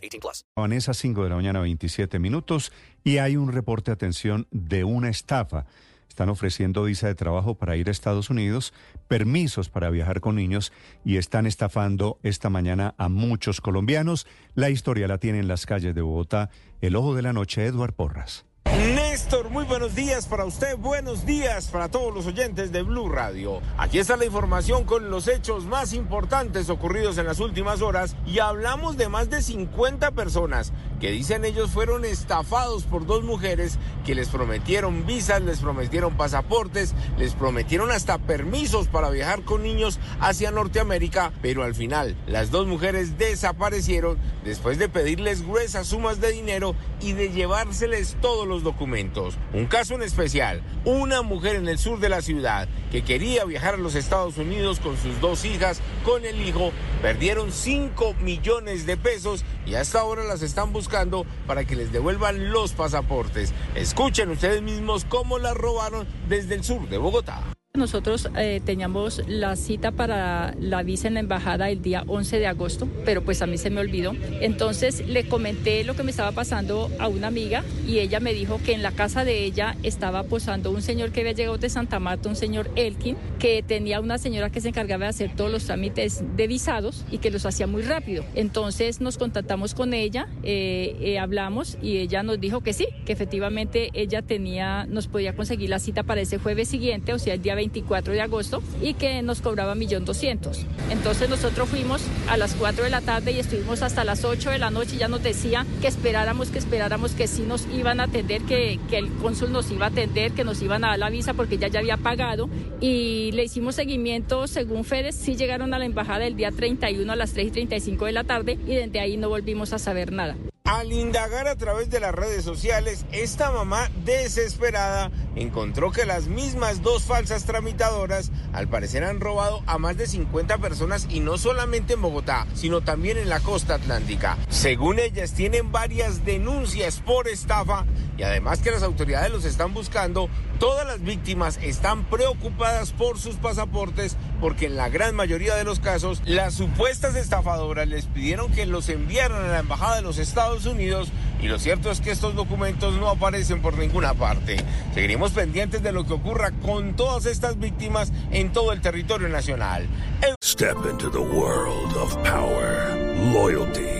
18 plus. Vanessa, 5 de la mañana, 27 minutos. Y hay un reporte, atención, de una estafa. Están ofreciendo visa de trabajo para ir a Estados Unidos, permisos para viajar con niños y están estafando esta mañana a muchos colombianos. La historia la tiene en las calles de Bogotá. El ojo de la noche, Eduard Porras. Néstor, muy buenos días para usted, buenos días para todos los oyentes de Blue Radio. Aquí está la información con los hechos más importantes ocurridos en las últimas horas y hablamos de más de 50 personas que dicen ellos fueron estafados por dos mujeres que les prometieron visas, les prometieron pasaportes, les prometieron hasta permisos para viajar con niños hacia Norteamérica, pero al final las dos mujeres desaparecieron después de pedirles gruesas sumas de dinero y de llevárseles todos los documentos. Un caso en especial, una mujer en el sur de la ciudad que quería viajar a los Estados Unidos con sus dos hijas, con el hijo, perdieron 5 millones de pesos y hasta ahora las están buscando para que les devuelvan los pasaportes. Escuchen ustedes mismos cómo las robaron desde el sur de Bogotá. Nosotros eh, teníamos la cita para la visa en la embajada el día 11 de agosto, pero pues a mí se me olvidó. Entonces le comenté lo que me estaba pasando a una amiga y ella me dijo que en la casa de ella estaba posando un señor que había llegado de Santa Marta, un señor Elkin, que tenía una señora que se encargaba de hacer todos los trámites de visados y que los hacía muy rápido. Entonces nos contactamos con ella, eh, eh, hablamos y ella nos dijo que sí, que efectivamente ella tenía, nos podía conseguir la cita para ese jueves siguiente, o sea, el día 24 de agosto y que nos cobraba 1.200.000. Entonces nosotros fuimos a las 4 de la tarde y estuvimos hasta las 8 de la noche y ya nos decía que esperáramos, que esperáramos que sí nos iban a atender, que, el cónsul nos iba a atender, que nos iban a dar la visa porque ella ya había pagado y le hicimos seguimiento según Fedes, sí llegaron a la embajada el día 31 a las 3 y 35 de la tarde y desde ahí no volvimos a saber nada. Al indagar a través de las redes sociales, esta mamá desesperada encontró que las mismas dos falsas tramitadoras al parecer han robado a más de 50 personas y no solamente en Bogotá, sino también en la costa atlántica. Según ellas, tienen varias denuncias por estafa y además que las autoridades los están buscando, todas las víctimas están preocupadas por sus pasaportes porque en la gran mayoría de los casos las supuestas estafadoras les pidieron que los enviaran a la embajada de los Estados Unidos y lo cierto es que estos documentos no aparecen por ninguna parte. Seguiremos pendientes de lo que ocurra con todas estas víctimas en todo el territorio nacional. Step into the world of power, loyalty